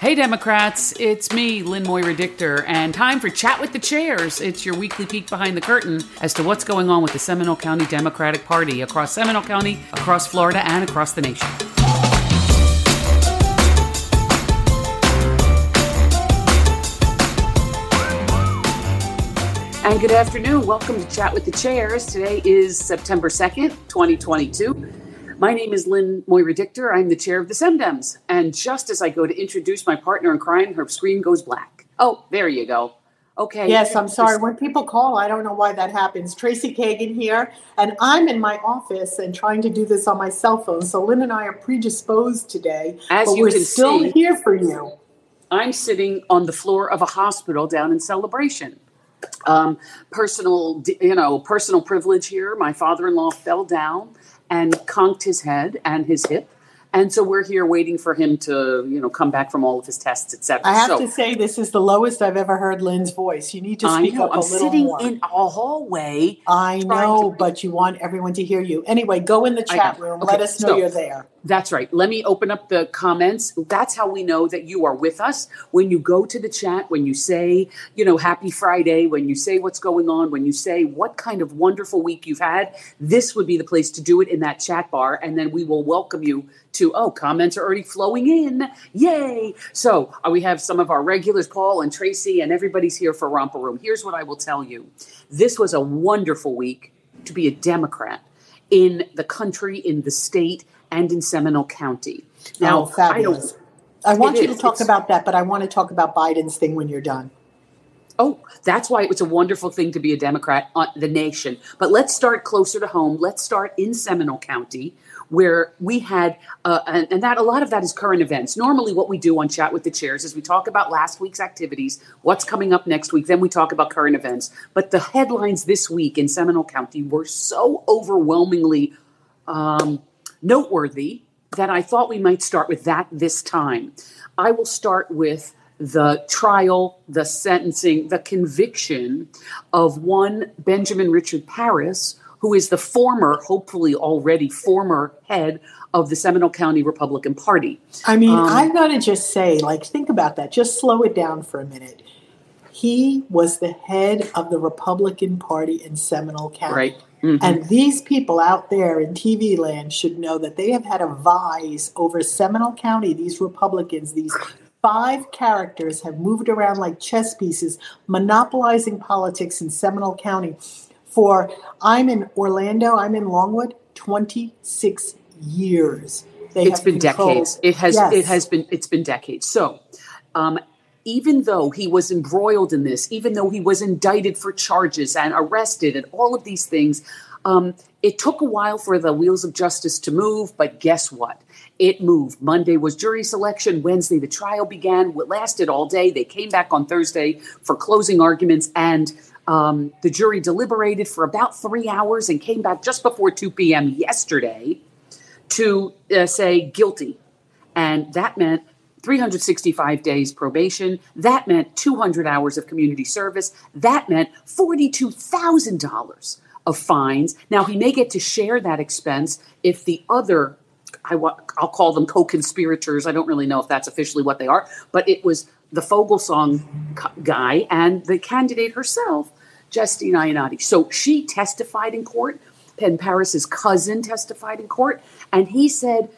Hey, Democrats, it's me, Lynn Moira Dictor, and time for Chat with the Chairs. It's your weekly peek behind the curtain as to what's going on with the Seminole County Democratic Party across Seminole County, across Florida, and across the nation. And good afternoon. Welcome to Chat with the Chairs. Today is September 2nd, 2022. My name is Lynn Moira Dictor. I'm the chair of the SEMDEMS. And just as I go to introduce my partner in crime, her screen goes black. Oh, there you go. Okay. Yes, I'm sorry. When people call, I don't know why that happens. Tracy Kagan here, and I'm in my office and trying to do this on my cell phone. So Lynn and I are predisposed today, As but you we're can still see- here for you. I'm sitting on the floor of a hospital down in Celebration. Um, personal, you know, personal privilege here. My father-in-law fell down and conked his head and his hip, and so we're here waiting for him to, you know, come back from all of his tests, etc. I have so, to say, this is the lowest I've ever heard Lynn's voice. You need to speak know up I'm little sitting more. in a hallway. I know, to- but you want everyone to hear you. Anyway, go in the chat room. Okay, Let us know so- you're there. That's right. Let me open up the comments. That's how we know that you are with us. When you go to the chat, when you say, you know, happy Friday, when you say what's going on, when you say what kind of wonderful week you've had, this would be the place to do it in that chat bar. And then we will welcome you to, oh, comments are already flowing in. Yay. So uh, we have some of our regulars, Paul and Tracy, and everybody's here for Romper Room. Here's what I will tell you this was a wonderful week to be a Democrat in the country, in the state, and in Seminole County. Now, oh, fabulous. I I want you to talk about that, but I want to talk about Biden's thing when you're done. Oh, that's why it was a wonderful thing to be a Democrat on the nation. But let's start closer to home. Let's start in Seminole County, where we had, uh, and, and that a lot of that is current events. Normally, what we do on Chat with the Chairs is we talk about last week's activities, what's coming up next week, then we talk about current events. But the headlines this week in Seminole County were so overwhelmingly um, noteworthy that I thought we might start with that this time. I will start with the trial, the sentencing, the conviction of one Benjamin Richard Paris, who is the former, hopefully already former head of the Seminole County Republican Party. I mean, Um, I've got to just say, like, think about that. Just slow it down for a minute. He was the head of the Republican Party in Seminole County. Right. Mhm. And these people out there in TV land should know that they have had a vise over Seminole County. These Republicans, these five characters have moved around like chess pieces, monopolizing politics in Seminole County. For I'm in Orlando, I'm in Longwood, 26 years. They it's been controlled- decades. It has Yes. it has been it's been decades. So um even though he was embroiled in this, even though he was indicted for charges and arrested and all of these things, um, it took a while for the wheels of justice to move, but guess what? It moved. Monday was jury selection. Wednesday, the trial began. It lasted all day. They came back on Thursday for closing arguments, and um, the jury deliberated for about three hours and came back just before 2 p.m. yesterday to uh, say guilty. And that meant 365 days probation. That meant 200 hours of community service. That meant $42,000 of fines. Now, he may get to share that expense if the other, I, wa- I'll call them co conspirators. I don't really know if that's officially what they are, but it was the Foglesong guy and the candidate herself, Justine Iannotti. So she testified in court. Ben Paris's cousin testified in court, and he said,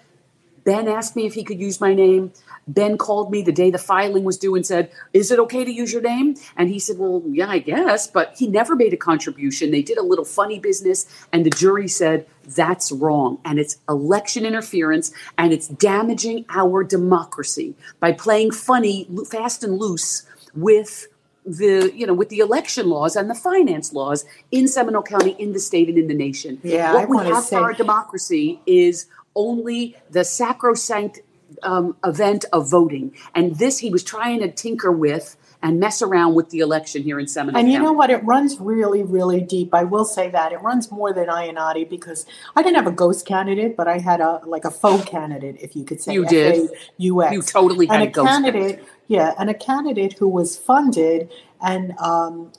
Ben asked me if he could use my name. Ben called me the day the filing was due and said, Is it okay to use your name? And he said, Well, yeah, I guess. But he never made a contribution. They did a little funny business, and the jury said, That's wrong. And it's election interference, and it's damaging our democracy by playing funny, fast and loose with the you know with the election laws and the finance laws in Seminole County, in the state, and in the nation. Yeah, what I we have say- for our democracy is only the sacrosanct um, event of voting, and this he was trying to tinker with and mess around with the election here in Seminole And you County. know what? It runs really, really deep. I will say that it runs more than Iannotti because I didn't have a ghost candidate, but I had a like a faux candidate, if you could say. You did. F-A-U-X. You totally had and a a ghost candidate, yeah, and a candidate who was funded and um,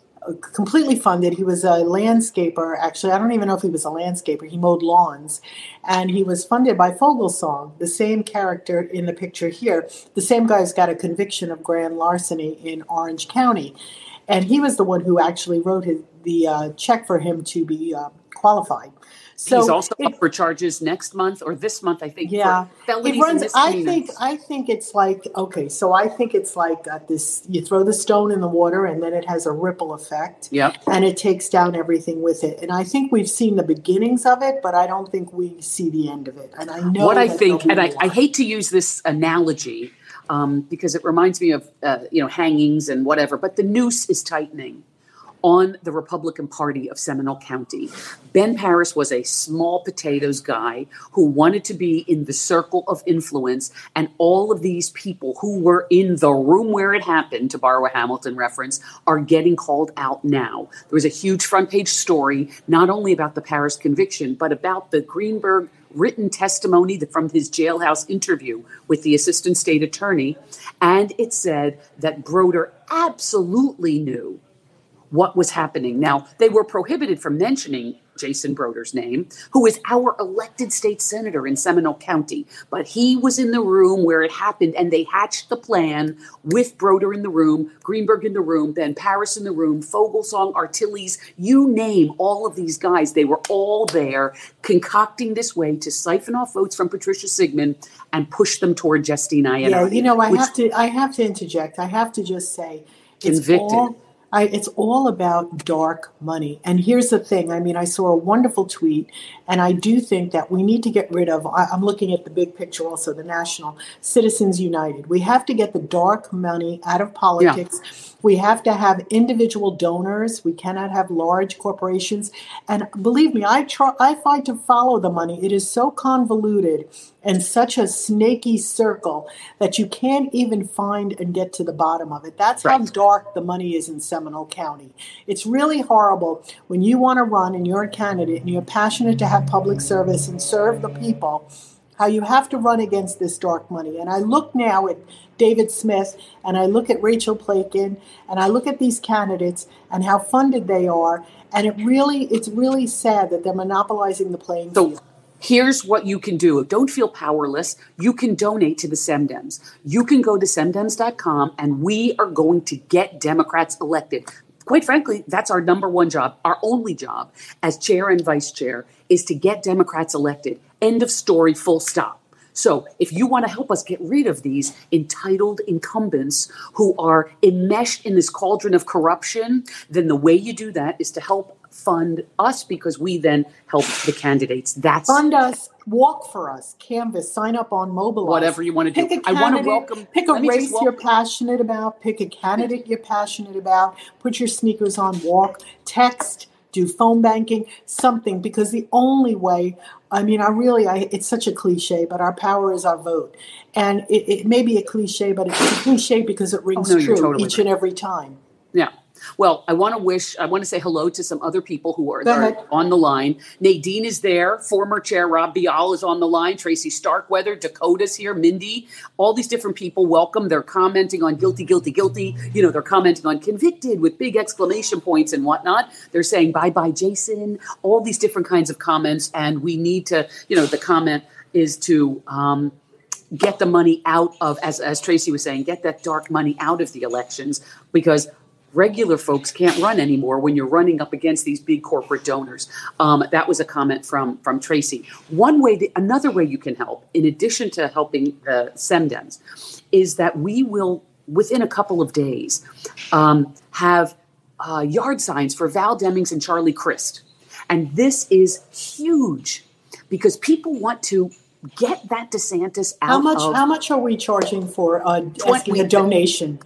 completely funded. He was a landscaper. Actually, I don't even know if he was a landscaper. He mowed lawns, and he was funded by Foglesong, the same character in the picture here. The same guy's got a conviction of grand larceny in Orange County, and he was the one who actually wrote his, the uh, check for him to be uh, qualified. So he's also it, up for charges next month or this month, I think. Yeah, it runs. I think. I think it's like okay. So I think it's like uh, this. You throw the stone in the water, and then it has a ripple effect. Yeah, and it takes down everything with it. And I think we've seen the beginnings of it, but I don't think we see the end of it. And I know what I think, and I, I, hate to use this analogy um, because it reminds me of uh, you know hangings and whatever. But the noose is tightening on the Republican Party of Seminole County. Ben Paris was a small potatoes guy who wanted to be in the circle of influence, and all of these people who were in the room where it happened, to borrow a Hamilton reference, are getting called out now. There was a huge front page story, not only about the Paris conviction, but about the Greenberg written testimony from his jailhouse interview with the assistant state attorney. And it said that Brodeur absolutely knew what was happening. Now, they were prohibited from mentioning Jason Brodeur's name, who is our elected state senator in Seminole County. But he was in the room where it happened, and they hatched the plan with Brodeur in the room, Greenberg in the room, Ben Paris in the room, Foglesong, Artiles, you name all of these guys. They were all there concocting this way to siphon off votes from Patricia Sigman and push them toward Justine Iannotti. Yeah, you know, I have to I have to interject. I have to just say it's convicted. all I, it's all about dark money. And here's the thing I mean, I saw a wonderful tweet, and I do think that we need to get rid of, I, I'm looking at the big picture also, the national Citizens United. We have to get the dark money out of politics. Yeah. We have to have individual donors. We cannot have large corporations. And believe me, I try, I fight to follow the money. It is so convoluted and such a snaky circle that you can't even find and get to the bottom of it. That's right. how dark the money is in Seminole County. It's really horrible when you want to run and you're a candidate and you're passionate to have public service and serve the people how you have to run against this dark money. And I look now at David Smith and I look at Rachel Plakon and I look at these candidates and how funded they are. And it really, it's really sad that they're monopolizing the playing field. So here's what you can do. Don't feel powerless. You can donate to the SemDems. You can go to semdems.com and we are going to get Democrats elected quite frankly, that's our number one job. Our only job as chair and vice chair is to get Democrats elected. End of story, full stop. So, if you want to help us get rid of these entitled incumbents who are enmeshed in this cauldron of corruption, then the way you do that is to help fund us because we then help the candidates. That's fund us, walk for us, canvas, sign up on Mobilize. Whatever you want to do. I want to welcome. Pick a race you're passionate about. Pick a candidate you're passionate about. Put your sneakers on. Walk. Text. Do phone banking. Something because the only way. I mean, I really, I, it's such a cliche, but our power is our vote. And it, it may be a cliche, but it's a cliche because it oh, rings oh, no, true totally each right. and every time. Yeah. Well, I want to wish, I want to say hello to some other people who are, are, on the line. Nadine is there. Former chair Rob Bial is on the line. Tracy Starkweather, Dakota's here. Mindy, all these different people. Welcome. They're commenting on guilty, guilty, guilty. You know, they're commenting on convicted with big exclamation points and whatnot. They're saying bye bye, Jason. All these different kinds of comments. And we need to, you know, the comment is to, um, get the money out of as as Tracy was saying, get that dark money out of the elections because regular folks can't run anymore when you're running up against these big corporate donors. Um, that was a comment from from Tracy. One way, the, another way you can help, in addition to helping the SemDems, is that we will within a couple of days um, have uh, yard signs for Val Demings and Charlie Crist, and this is huge because people want to get that DeSantis out. How much? How much are we charging for uh, 20, a donation?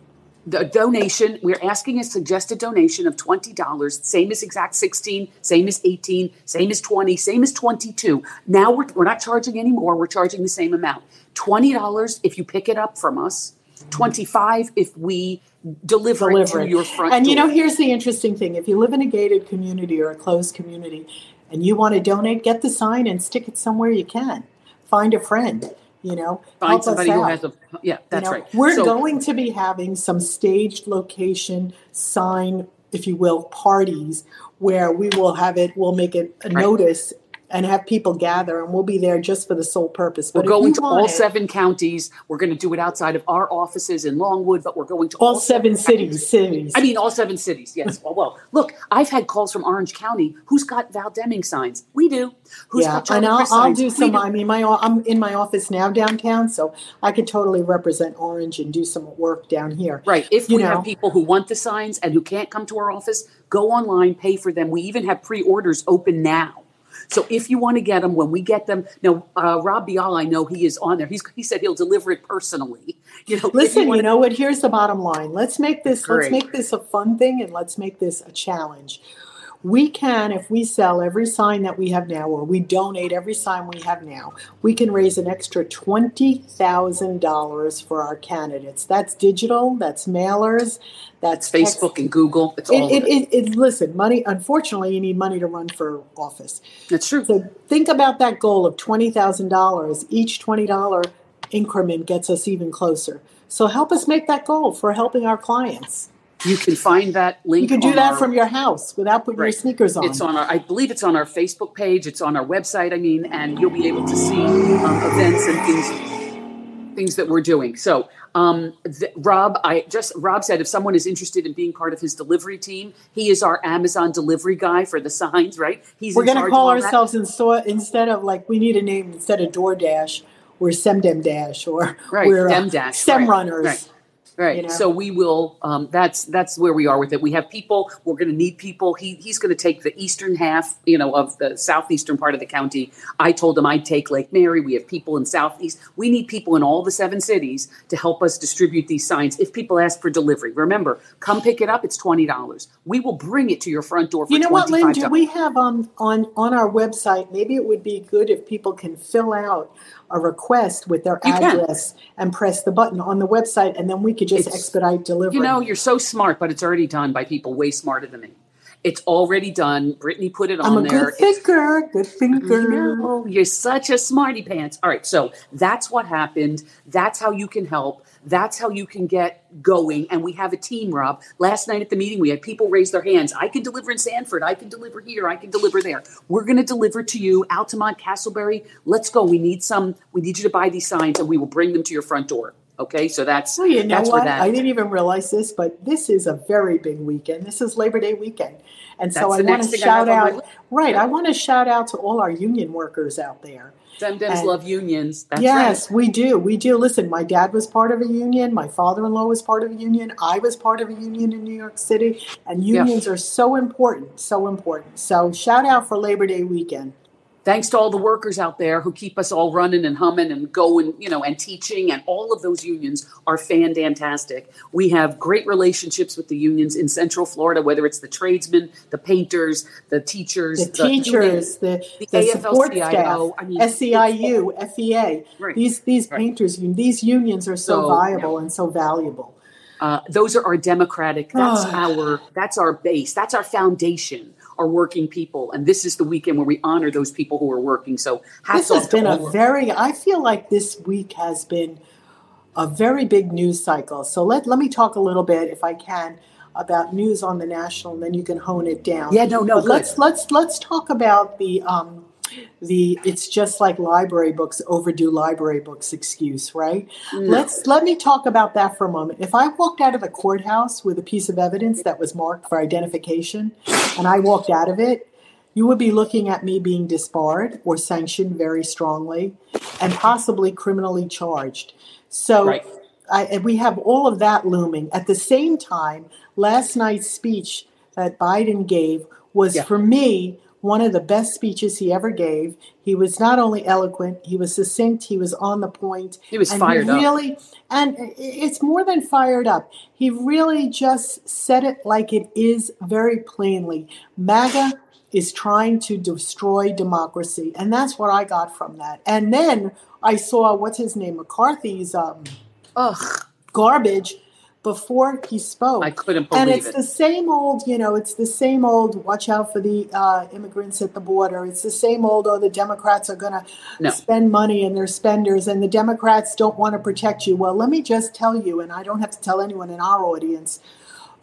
The donation we're asking a suggested donation of $20 same as exact 16 same as 18 same as 20 same as 22 now we're, we're not charging anymore we're charging the same amount. $20 if you pick it up from us 25 if we deliver, deliver it. to your front and door. you know here's the interesting thing. If you live in a gated community or a closed community and you want to donate get the sign and stick it somewhere you can. Find a friend you know find somebody who has a yeah that's you know, right we're so, going to be having some staged location sign if you will, parties where we will have it, we'll make it a Right. notice and have people gather, and we'll be there just for the sole purpose. We're But you going to all it- seven counties. We're going to do it outside of our offices in Longwood, but we're going to all seven counties. cities, cities. I mean, all seven cities. Yes. Well, well, look, I've had calls from Orange County. Who's got Val Deming signs? We do. Who's yeah, and I'll, I'll do We some. I mean, my I'm in my office now downtown, so I could totally represent Orange and do some work down here. Right. If You we know. have people who want the signs and who can't come to our office, go online, pay for them. We even have pre-orders open now. So if you want to get them, when we get them, now uh, Rob Bial, I know he is on there. He's he said he'll deliver it personally. You know, Listen, you wanna- know what? Here's the bottom line. Let's make this. Great. Let's make this a fun thing, and let's make this a challenge. We can, if we sell every sign that we have now, or we donate every sign we have now, we can raise an extra twenty thousand dollars for our candidates. That's digital. That's mailers. That's text- Facebook and Google, it's It, all it, it. it, it, listen, money. Unfortunately, you need money to run for office. That's true. So think about that goal of twenty thousand dollars. Each twenty dollar increment gets us even closer. So help us make that goal for helping our clients. You can find that link. You can do that our- from your house without putting your sneakers on. It's on our, I believe it's on our Facebook page. It's on our website. I mean, and you'll be able to see um, events and things, things that we're doing. So, um, th- Rob, I just Rob said if someone is interested in being part of his delivery team, he is our Amazon delivery guy for the signs. Right? He's We're going to call of all that. ourselves in so, instead of like we need a name instead of DoorDash, we're Semdem Dash or Right, we're uh, Demdash, Stem right, Runners. right. Right. you know? So we will. Um, that's that's where we are with it. We have people. We're going to need people. He he's going to take the eastern half, you know, of the southeastern part of the county. I told him I'd take Lake Mary. We have people in southeast. We need people in all the seven cities to help us distribute these signs. If people ask for delivery, remember, come pick it up. It's twenty dollars. We will bring it to your front door for You know what, Lynn? Do we have um, on on our website? Maybe it would be good if people can fill out a request with their You can. address and press the button on the website, and then we could just It's- expedite delivery. You know, you're so smart, but it's already done by people way smarter than me. It's already done. Brittany put it on I'm a there. good It's- Good thinker. No, you're such a smarty pants. All right, so that's what happened. That's how you can help. That's how you can get going. And we have a team, Rob. Last night at the meeting, we had people raise their hands. I can deliver in Sanford. I can deliver here. I can deliver there. We're going to deliver to you, Altamonte, Casselberry. Let's go. We need some. We need you to buy these signs, and we will bring them to your front door. Okay, so that's Well, you know that's what? that. I didn't even realize this, but this is a very big weekend. This is Labor Day weekend. And so I want to shout have on my out, right, I want to shout out to all our union workers out there. Dem Dems love unions. That's yes, right. we do. We do. Listen, my dad was part of a union. My father in law was part of a union. I was part of a union in New York City. And Yeah. unions are so important, so important. So shout out for Labor Day weekend. Thanks to all the workers out there who keep us all running and humming and going, you know, and teaching. And all of those unions are fantastic. We have great relationships with the unions in Central Florida, whether it's the tradesmen, the painters, the teachers, The teachers, the, the the support staff, AFL-CIO, I mean, SEIU, FEA. Right. These these Right. painters, these unions are so, So, viable and so valuable. Uh, those are our democratic. That's Ah. our. That's our base. That's our foundation. Our working people, and this is the weekend where we honor those people who are working. So This has been a of- very. I feel like this week has been a very big news cycle. So let let me talk a little bit, if I can, about news on the national, and then you can hone it down. Yeah, no, no, let's let's let's talk about the um the it's just like library books overdue library books excuse right No. let's let me talk about that for a moment if i walked out of the courthouse with a piece of evidence that was marked for identification and i walked out of it you would be looking at me being disbarred or sanctioned very strongly and possibly criminally charged so Right. I, and we have all of that looming. At the same time, last night's speech that Biden gave was, Yeah. for me, one of the best speeches he ever gave. He was not only eloquent, he was succinct, he was on the point. He was fired he up. really, And it's more than fired up. He really just said it like it is very plainly. MAGA is trying to destroy democracy. And that's what I got from that. And then I saw, what's his name, McCarthy's um, Ugh, garbage before he spoke. I couldn't believe it. and it's it. the same old, you know, it's the same old watch out for the uh, immigrants at the border. It's the same old, oh, the Democrats are going to No. spend money and they're spenders, and the Democrats don't want to protect you. Well, let me just tell you, and I don't have to tell anyone in our audience,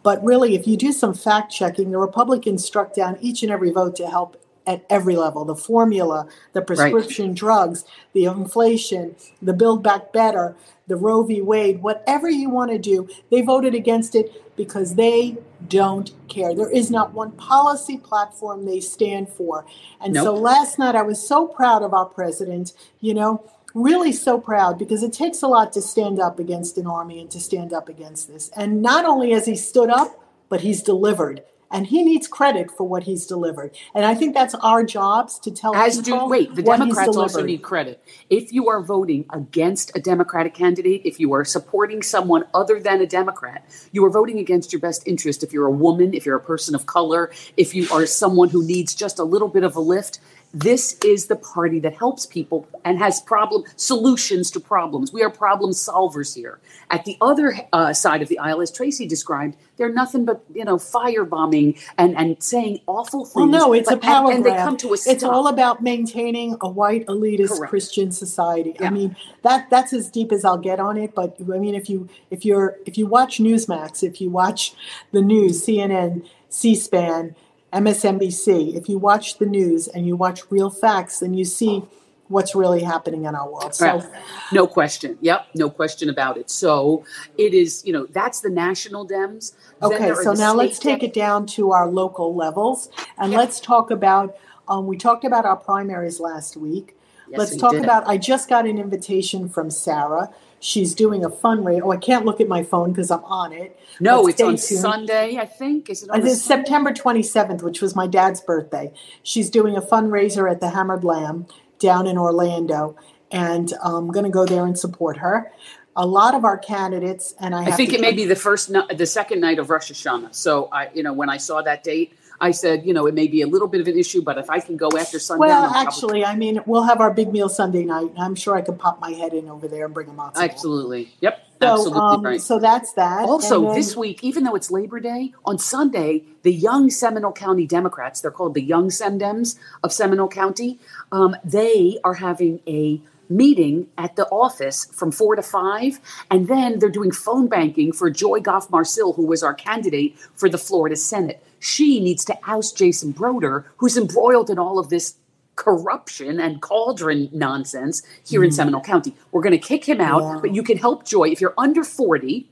But really, if you do some fact checking, the Republicans struck down each and every vote to help at every level the formula, the prescription right. drugs, the inflation, the Build Back Better, the Roe v. Wade, whatever you want to do, they voted against it because they don't care. There is not one policy platform they stand for. And nope. so last night I was so proud of our president, you know, really so proud because it takes a lot to stand up against an army and to stand up against this. And not only has he stood up, but he's delivered and he needs credit for what he's delivered. And I think that's our jobs to tell As do wait, the Democrats also need credit. If you are voting against a Democratic candidate, if you are supporting someone other than a Democrat, you are voting against your best interest. If you're a woman, if you're a person of color, if you are someone who needs just a little bit of a lift, this is the party that helps people and has problem solutions to problems. We are problem solvers here. At the other uh, side of the aisle, as Tracy described, they're nothing but you know firebombing and and saying awful things. Well, no, it's but, a power and, and they come to a stop. It's all about maintaining a white elitist Correct. Christian society. Yeah. I mean that that's as deep as I'll get on it. But I mean, if you if you're if you watch Newsmax, if you watch the news, CNN, C-SPAN MSNBC, if you watch the news and you watch real facts, then you see what's really happening in our world. So, right. no question. Yep, no question about it. So, it is, you know, that's the national Dems. Okay, so now let's take it down to our local levels and yep. let's talk about. Um, we talked about our primaries last week. Yes, let's talk did. about. I just got an invitation from Sarah she's doing a fundraiser. Oh, I can't look at my phone because I'm on it. No, it's on tuned. Sunday, I think. Is it on it's September 27th, which was my dad's birthday. She's doing a fundraiser at the Hammered Lamb down in Orlando, and um, I'm going to go there and support her. A lot of our candidates, and I, I think it may be the first, the second night of Rosh Hashanah. So I, you know, when I saw that date, I said, you know, it may be a little bit of an issue, but if I can go after Sunday, well, actually, probably- I mean, we'll have our big meal Sunday night. And I'm sure I can pop my head in over there and bring them out. Absolutely, yep, so, absolutely um, right. So that's that. Also, then, this week, even though it's Labor Day, on Sunday, the young Seminole County Democrats, they're called the Young Semdems of Seminole County, um, they are having a meeting at the office from four to five. And then they're doing phone banking for Joy Goff Marcil, who was our candidate for the Florida Senate she needs to oust Jason Brodeur, who's embroiled in all of this corruption and cauldron nonsense here mm. in Seminole County. We're going to kick him out, yeah. but you can help Joy. If you're under 40,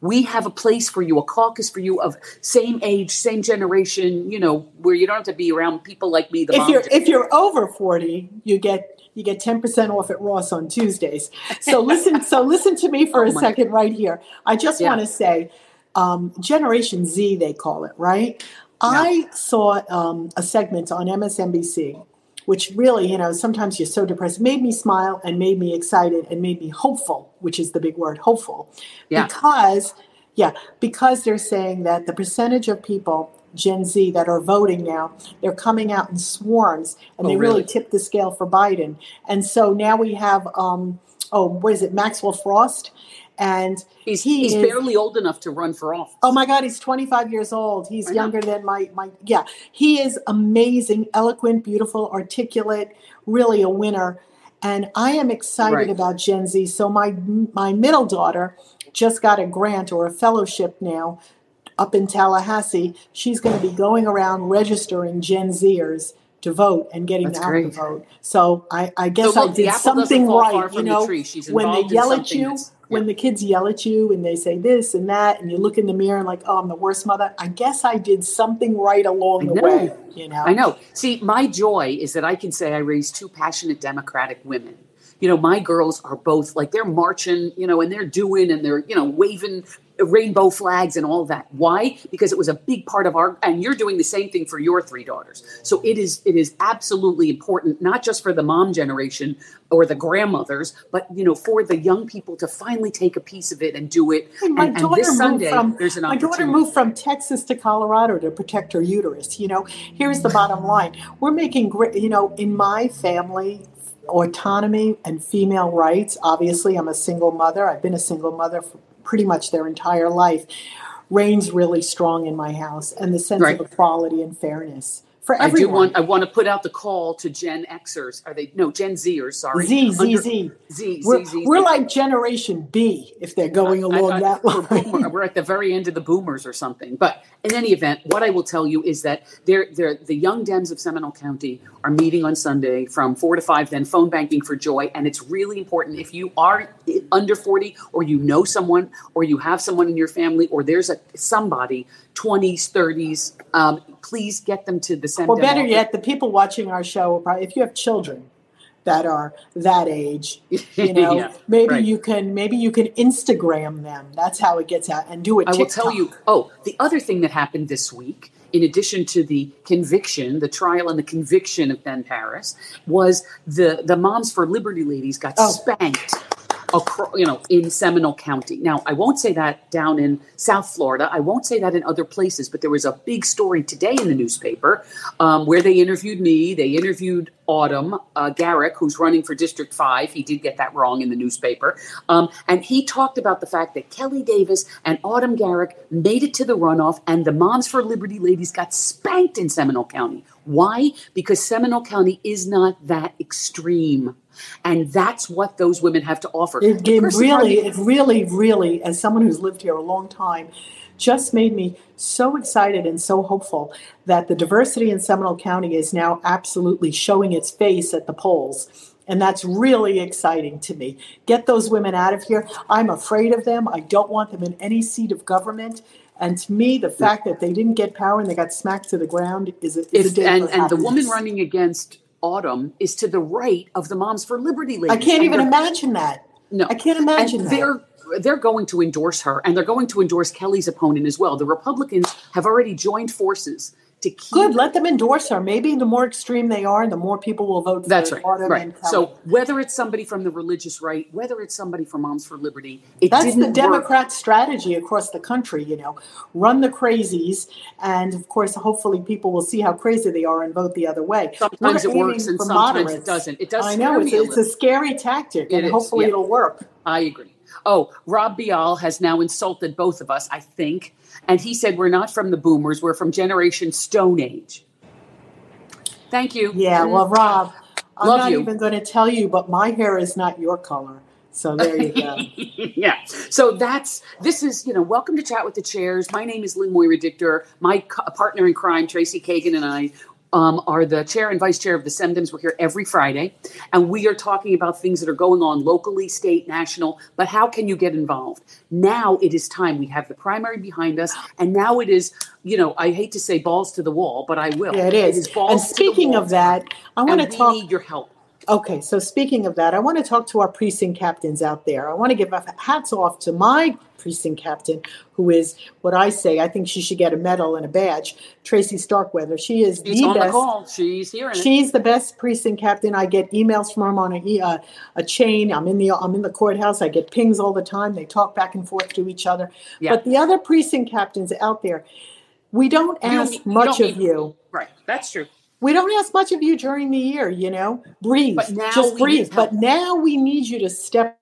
we have a place for you, a caucus for you of same age, same generation, you know, where you don't have to be around people like me. The if you're if you're over 40, you get you get 10% off at Ross on Tuesdays. So listen so listen to me for oh a second God. right here. I just yeah. want to say um, Generation Z, they call it, right? I saw um, a segment on MSNBC, which really, you know, sometimes you're so depressed, made me smile and made me excited and made me hopeful, which is the big word, hopeful. Yeah. Because, yeah, because they're saying that the percentage of people Gen Z that are voting now, they're coming out in swarms and oh, they really? really tip the scale for Biden. And so now we have, um, oh, what is it, Maxwell Frost? And he's he he's is, barely old enough to run for office. Oh my God, he's 25 years old. He's younger than my my yeah. He is amazing, eloquent, beautiful, articulate, really a winner. And I am excited right. about Gen Z. So my my middle daughter just got a grant or a fellowship now up in Tallahassee. She's going to be going around registering Gen Zers to vote and getting That's them out to vote. So I, I guess so, I did something right. You know, when they yell at you, when the kids yell at you and they say this and that, and you look in the mirror and like, oh, I'm the worst mother. I guess I did something right along the way. You know, I know. See, my joy is that I can say I raised two passionate Democratic women you know, my girls are both like they're marching, you know, and they're doing and they're, you know, waving rainbow flags and all that. Why? Because it was a big part of our and you're doing the same thing for your three daughters. So it is it is absolutely important not just for the mom generation or the grandmothers, but you know, for the young people to finally take a piece of it and do it. And, my and, daughter and this Sunday from, there's an My daughter moved from Texas to Colorado to protect her uterus, you know. Here's the bottom line. We're making great, you know, in my family autonomy and female rights. Obviously, I'm a single mother. I've been a single mother for pretty much their entire life. Reigns really strong in my house, and the sense right. of equality and fairness for I do want I want to put out the call to Gen Xers. Are they no Gen Zers? Sorry, Z Z Under- Z. Z We're, Z Z. we're Z. like Generation B if they're going I- along I- that we're, line. boomer- we're at the very end of the boomers or something. But in any event, what I will tell you is that they're, they're, the young Dems of Seminole County are meeting on Sunday from four to five. Then phone banking for joy, and it's really important if you are under forty, or you know someone, or you have someone in your family, or there's a somebody twenties, thirties. Um, please get them to the Or better yet, the people watching our show, probably, if you have children that are that age, you know, Yeah, maybe right. you can maybe you can Instagram them. That's how it gets out, and do it. I will tell you. Oh, the other thing that happened this week, in addition to the conviction, the trial and the conviction of Ben Paris, was the the Moms for Liberty ladies got Oh. spanked. Across, you know, in Seminole County. Now, I won't say that down in South Florida. I won't say that in other places. But there was a big story today in the newspaper um, where they interviewed me. They interviewed Autumn uh, Garrick, who's running for District Five. He did get that wrong in the newspaper, um, and he talked about the fact that Kelly Davis and Autumn Garrick made it to the runoff, and the Moms for Liberty ladies got spanked in Seminole County. Why? Because Seminole County is not that extreme. And that's what those women have to offer. It, it really, it really, really, as someone who's lived here a long time, just made me so excited and so hopeful that the diversity in Seminole County is now absolutely showing its face at the polls. And that's really exciting to me. Get those women out of here. I'm afraid of them. I don't want them in any seat of government. And to me, the fact that they didn't get power and they got smacked to the ground is a, is a day and, for and the woman running against Autumn is to the right of the Moms for Liberty ladies. I can't even imagine that. No, I can't imagine and that. they're they're going to endorse her, and they're going to endorse Kelly's opponent as well. The Republicans have already joined forces to keep. Good, let them endorse her. Maybe the more extreme they are, the more people will vote for That's right. Autumn Right. So whether it's somebody from the religious right, whether it's somebody from Moms for Liberty, That's the work. Democrat strategy across the country, you know. Run the crazies, and of course, hopefully, people will see how crazy they are and vote the other way. Sometimes We're it works and sometimes it doesn't. It does I know it's, a it's a scary tactic, It and is, hopefully, yeah. it'll work. I agree. Oh, Rob Bial has now insulted both of us, I think. And he said we're not from the boomers, we're from Generation Stone Age. Thank you. Yeah, well, Rob, I'm Love not you. even going to tell you, but my hair is not your color. So there you go. yeah. So that's this is you know welcome to chat with the chairs. My name is Lynn Moira Dictor. My co- partner in crime, Tracy Kagan, and I um, are the chair and vice chair of the SEMDEMS. We're here every Friday, and we are talking about things that are going on locally, state, national. But how can you get involved? Now it is time. We have the primary behind us, and now it is you know I hate to say balls to the wall, but I will. Yeah, it is. balls And to the speaking of that, I want to we talk. need your help. Okay, so speaking of that, I want to talk to our precinct captains out there. I want to give a hats off to my precinct captain, who is what I say. I think she should get a medal and a badge. Tracy Starkweather. She is She's the on the best. call. She's here. She's the best precinct captain. I get emails from her on a, e- uh, a chain. I'm in the I'm in the courthouse. I get pings all the time. They talk back and forth to each other. Yeah. But the other precinct captains out there, we don't You don't ask you much don't of you. right. That's true. We don't ask much of you during the year, you know. Breathe, But now just breathe. But now we need you to step.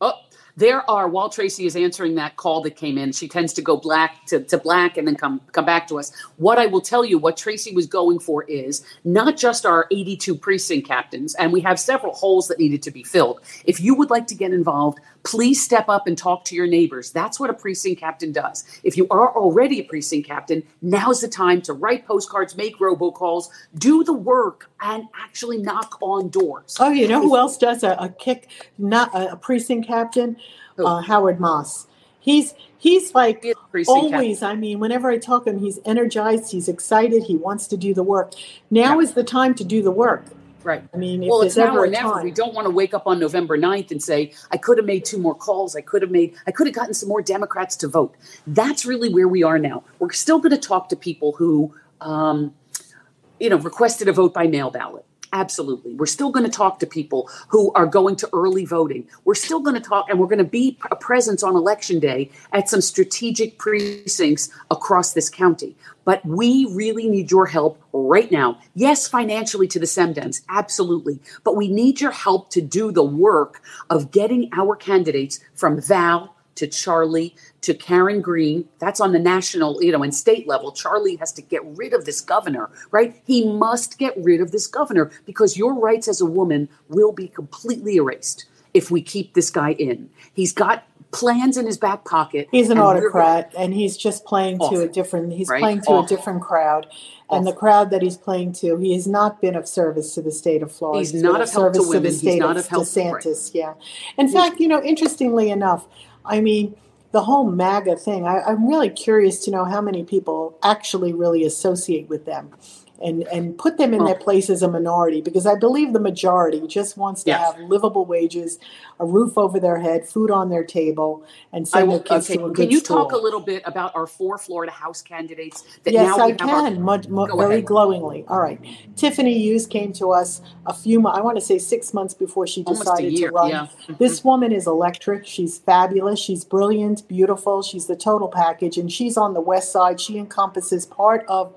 Oh, there are while Tracy is answering that call that came in, she tends to go black to, to black and then come come back to us. What I will tell you, what Tracy was going for is not just our 82 precinct captains, and we have several holes that needed to be filled. If you would like to get involved, please step up and talk to your neighbors. That's what a precinct captain does. If you are already a precinct captain, now's the time to write postcards, make robocalls, do the work, and actually knock on doors. Oh, you know who else does a, a kick? Not a, a precinct captain, uh, Howard Moss. He's he's like He is a precinct captain. always. I mean, whenever I talk to him, he's energized. He's excited. He wants to do the work. Now Yeah. is the time to do the work. Right. I mean, well, it's now or never. time. We don't want to wake up on November 9th and say, I could have made two more calls. I could have made, I could have gotten some more Democrats to vote. That's really where we are now. We're still going to talk to people who, um, you know, requested a vote by mail ballot. Absolutely. We're still going to talk to people who are going to early voting. We're still going to talk, and we're going to be a presence on election day at some strategic precincts across this county. But we really need your help right now. Yes, financially to the SEMDEMS, absolutely. But we need your help to do the work of getting our candidates from Val to Charlie to Karen Green. That's on the national, you know, and state level. Charlie has to get rid of this governor, right? He must get rid of this governor because your rights as a woman will be completely erased if we keep this guy in. He's got plans in his back pocket. He's an autocrat, and he's just playing to a different. He's right? playing to a different crowd, and the crowd that he's playing to, he has not been of service to the state of Florida. He's, he's not of help to women. To he's not of, of help DeSantis. Right. Yeah, in fact, you know, interestingly enough, I mean. The whole MAGA thing, I, I'm really curious to know how many people actually really associate with them and and put them in their place as a minority because I believe the majority just wants to yes. have livable wages, a roof over their head, food on their table, and send will, their kids okay. to a good Can you school. talk a little bit about our four Florida House candidates? That yes, I can, our, very ahead. glowingly. All right, Tiffany Hughes came to us a few, I want to say six months before she decided to run. Yeah. Mm-hmm. This woman is electric. She's fabulous. She's brilliant, beautiful. She's the total package, and she's on the west side. She encompasses part of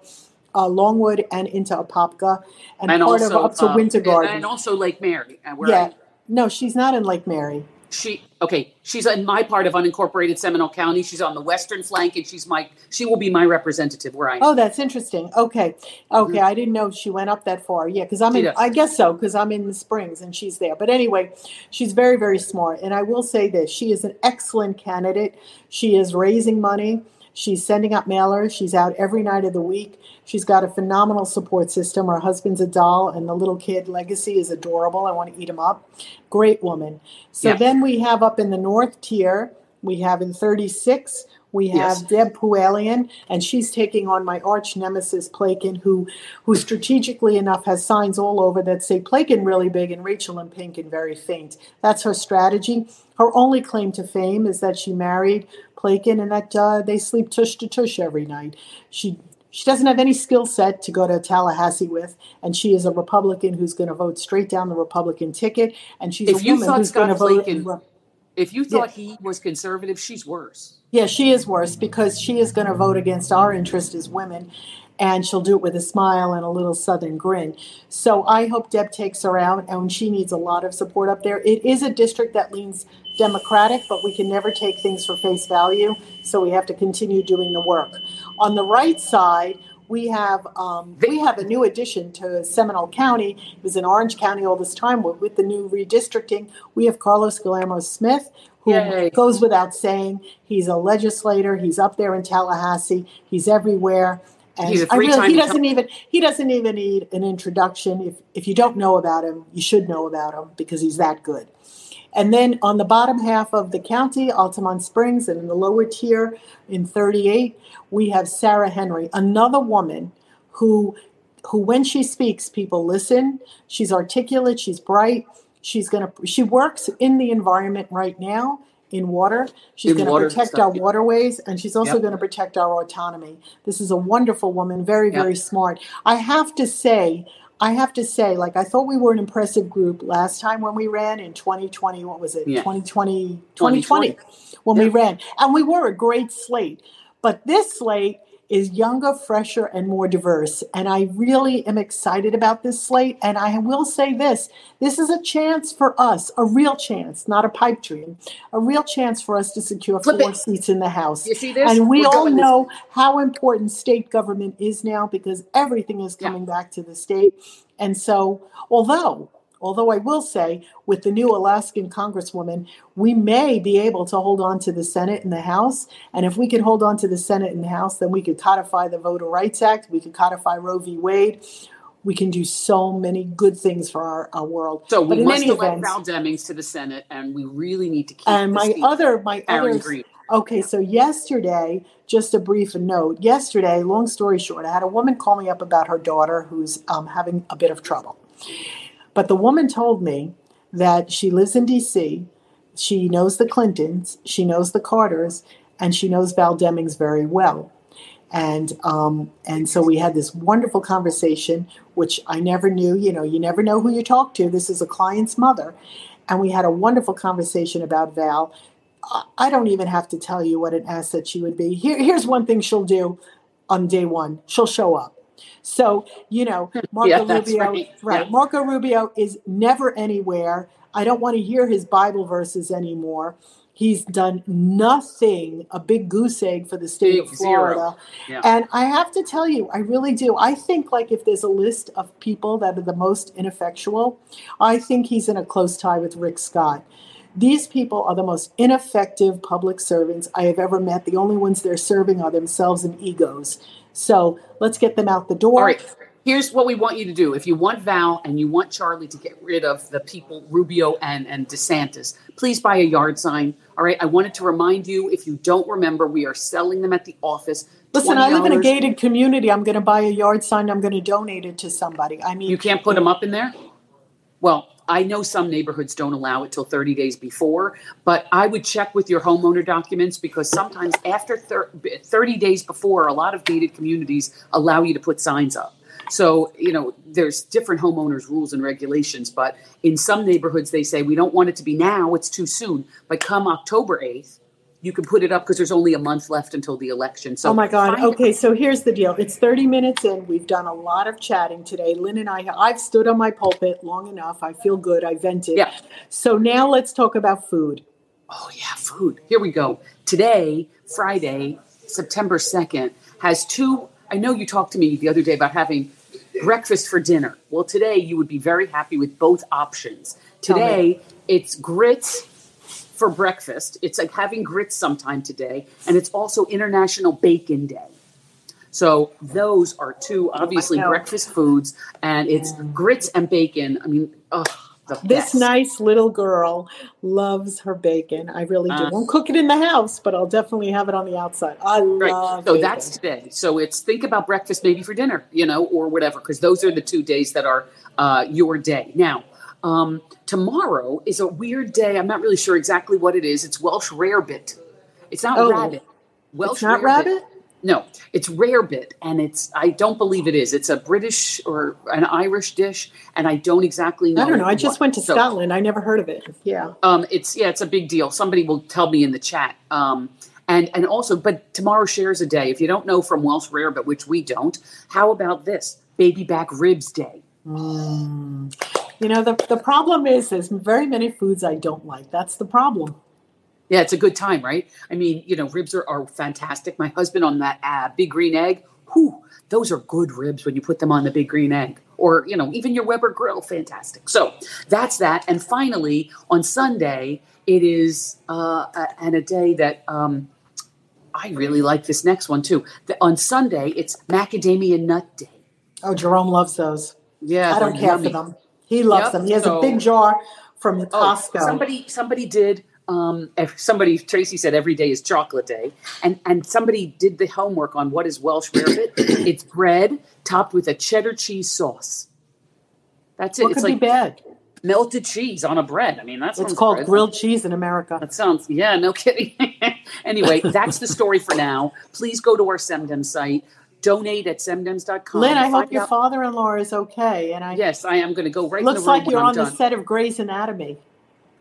uh, Longwood and into Apopka and, and part also, of up to um, Winter Garden. And also Lake Mary. yeah. I, no, she's not in Lake Mary. She okay. She's in my part of unincorporated Seminole County. She's on the western flank, and she's my. She will be my representative where I am. Oh, that's interesting. Okay, okay. Mm-hmm. I didn't know she went up that far. Yeah, because I'm in. I guess so because I'm in the Springs and she's there. But anyway, she's very very smart, and I will say this: she is an excellent candidate. She is raising money. She's sending out mailers. She's out every night of the week. She's got a phenomenal support system. Her husband's a doll, and the little kid Legacy is adorable. I want to eat him up. Great woman. So yeah. then we have up in the north tier, we have in 36, we have yes. Deb Poulalion, and she's taking on my arch nemesis Plakon, who, who strategically enough has signs all over that say Plakon really big and Rachel and pink and very faint. That's her strategy. Her only claim to fame is that she married Plakon and that uh, they sleep tush to tush every night. She she doesn't have any skill set to go to Tallahassee with, and she is a Republican who's going to vote straight down the Republican ticket, and she's if a woman who's going to vote. In, if you thought yeah. he was conservative, she's worse. Yeah, she is worse because she is going to vote against our interest as women, and she'll do it with a smile and a little southern grin. So I hope Deb takes her out, and she needs a lot of support up there. It is a district that leans Democratic, but we can never take things for face value, so we have to continue doing the work. On the right side, we have um, we have a new addition to Seminole County. It was in Orange County all this time. With the new redistricting, we have Carlos Guillermo Smith, who Yay. goes without saying. He's a legislator. He's up there in Tallahassee. He's everywhere. And really, he doesn't even he doesn't even need an introduction. If if you don't know about him, you should know about him because he's that good. And then on the bottom half of the county, Altamonte Springs, and in the lower tier in 38, we have Sarah Henry, another woman who who when she speaks, people listen. She's articulate, she's bright. She's gonna she works in the environment right now in water. She's going to protect our waterways and she's also yep. going to protect our autonomy. This is a wonderful woman, very, yep. very smart. I have to say, I have to say, like, I thought we were an impressive group last time when we ran in 2020. What was it? Yeah. 2020, 2020, 2020 when yeah. we ran. And we were a great slate. But this slate is younger, fresher, and more diverse. And I really am excited about this slate. And I will say this this is a chance for us, a real chance, not a pipe dream, a real chance for us to secure Flip four it. seats in the House. You see this? And we We're all know this. how important state government is now because everything is coming yeah. back to the state. And so, although Although I will say, with the new Alaskan Congresswoman, we may be able to hold on to the Senate and the House. And if we could hold on to the Senate and the House, then we could codify the Voter Rights Act, we could codify Roe v. Wade. We can do so many good things for our, our world. So we must elect Val Demings to the Senate, and we really need to keep. And my other, my other. Okay, so yesterday, just a brief note. Yesterday, long story short, I had a woman call me up about her daughter who's um, having a bit of trouble. But the woman told me that she lives in DC, she knows the Clintons, she knows the Carters, and she knows Val Demings very well. And um, and so we had this wonderful conversation, which I never knew. You know, you never know who you talk to. This is a client's mother, and we had a wonderful conversation about Val. I don't even have to tell you what an asset she would be. Here, here's one thing she'll do on day one: she'll show up. So, you know, Marco yeah, Rubio, right. right. Yeah. Marco Rubio is never anywhere. I don't want to hear his Bible verses anymore. He's done nothing, a big goose egg for the state Big of. Florida. Yeah. And I have to tell you, I really do. I think like if there's a list of people that are the most ineffectual, I think he's in a close tie with Rick Scott. These people are the most ineffective public servants I have ever met. The only ones they're serving are themselves and egos. So let's get them out the door. All right. Here's what we want you to do. If you want Val and you want Charlie to get rid of the people, Rubio and, and DeSantis, please buy a yard sign. All right. I wanted to remind you if you don't remember, we are selling them at the office. Listen, I live in a gated community. I'm going to buy a yard sign. I'm going to donate it to somebody. I mean, You can't put them up in there? Well, I know some neighborhoods don't allow it till 30 days before, but I would check with your homeowner documents because sometimes after thir- 30 days before, a lot of gated communities allow you to put signs up. So, you know, there's different homeowners' rules and regulations, but in some neighborhoods, they say we don't want it to be now, it's too soon. But come October 8th, you can put it up because there's only a month left until the election. So, oh my God. Okay, so here's the deal. It's 30 minutes in. We've done a lot of chatting today. Lynn and I, I've stood on my pulpit long enough. I feel good. I vented. Yeah. So now let's talk about food. Oh yeah, food. Here we go. Today, Friday, September 2nd, has two I know you talked to me the other day about having breakfast for dinner. Well, today you would be very happy with both options. Today, it's grits for breakfast. It's like having grits sometime today, and it's also International Bacon Day. So those are two obviously breakfast foods, and it's grits and bacon. I mean, ugh, This nice little girl loves her bacon. I really do. Uh. Won't cook it in the house, but I'll definitely have it on the outside. I Right. love So bacon. that's today. So it's think about breakfast maybe for dinner, you know, or whatever, because those are the two days that are uh, your day. Now, um, tomorrow is a weird day. I'm not really sure exactly what it is. It's Welsh rarebit. It's not Oh. rabbit. Welsh It's not rabbit? No, it's rarebit, and it's I don't believe it is. It's a British or an Irish dish, and I don't exactly know. I don't know. I just went to so- Scotland. I never heard of it. Yeah. um, it's yeah, it's a big deal. Somebody will tell me in the chat. Um, and and also, but tomorrow shares a day. If you don't know from Welsh rarebit which we don't, how about this baby back ribs day? Mm. You know, the, the problem is there's very many foods I don't like. That's the problem. Yeah, it's a good time, right? I mean, you know, ribs are, are fantastic. My husband on that uh, big green egg, whew, those are good ribs when you put them on the big green egg. Or, you know, even your Weber grill, fantastic. So that's that. And finally, on Sunday, it is, uh, a- and a day that um, I really like this next one too. The, on Sunday, it's macadamia nut day. Oh, Jerome loves those. Yeah, I don't care yummy. for them. He loves Yep, them. He has so- a big jar from Oh, Costco. somebody somebody did um somebody Tracy said every day is chocolate day and and somebody did the homework on what is Welsh rarebit. it's bread topped with a cheddar cheese sauce. That's it. what it's could like be bad? melted cheese on a bread. I mean, that's It's called grilled cheese in America. That sounds yeah, no kidding. anyway, that's the story for now. Please go to our Semdem site. Donate at semdems.com. Lynn, I hope Find your out- father-in-law is okay. And I Yes, I am going to go right in looks the room Looks like you're on done. the set of Grey's Anatomy.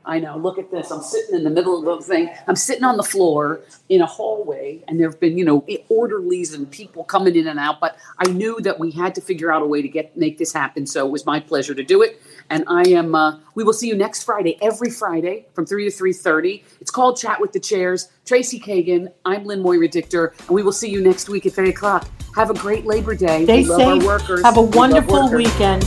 I know. Look at this. I'm sitting in the middle of the thing. I'm sitting on the floor in a hallway, and there have been, you know, orderlies and people coming in and out. But I knew that we had to figure out a way to get make this happen. So it was my pleasure to do it. And I am. Uh, we will see you next Friday, every Friday from three to three thirty. It's called Chat with the Chairs. Tracy Kagan. I'm Lynn Moira Dictor, and we will see you next week at three o'clock. Have a great Labor Day. Stay we safe. Have a wonderful workers. weekend.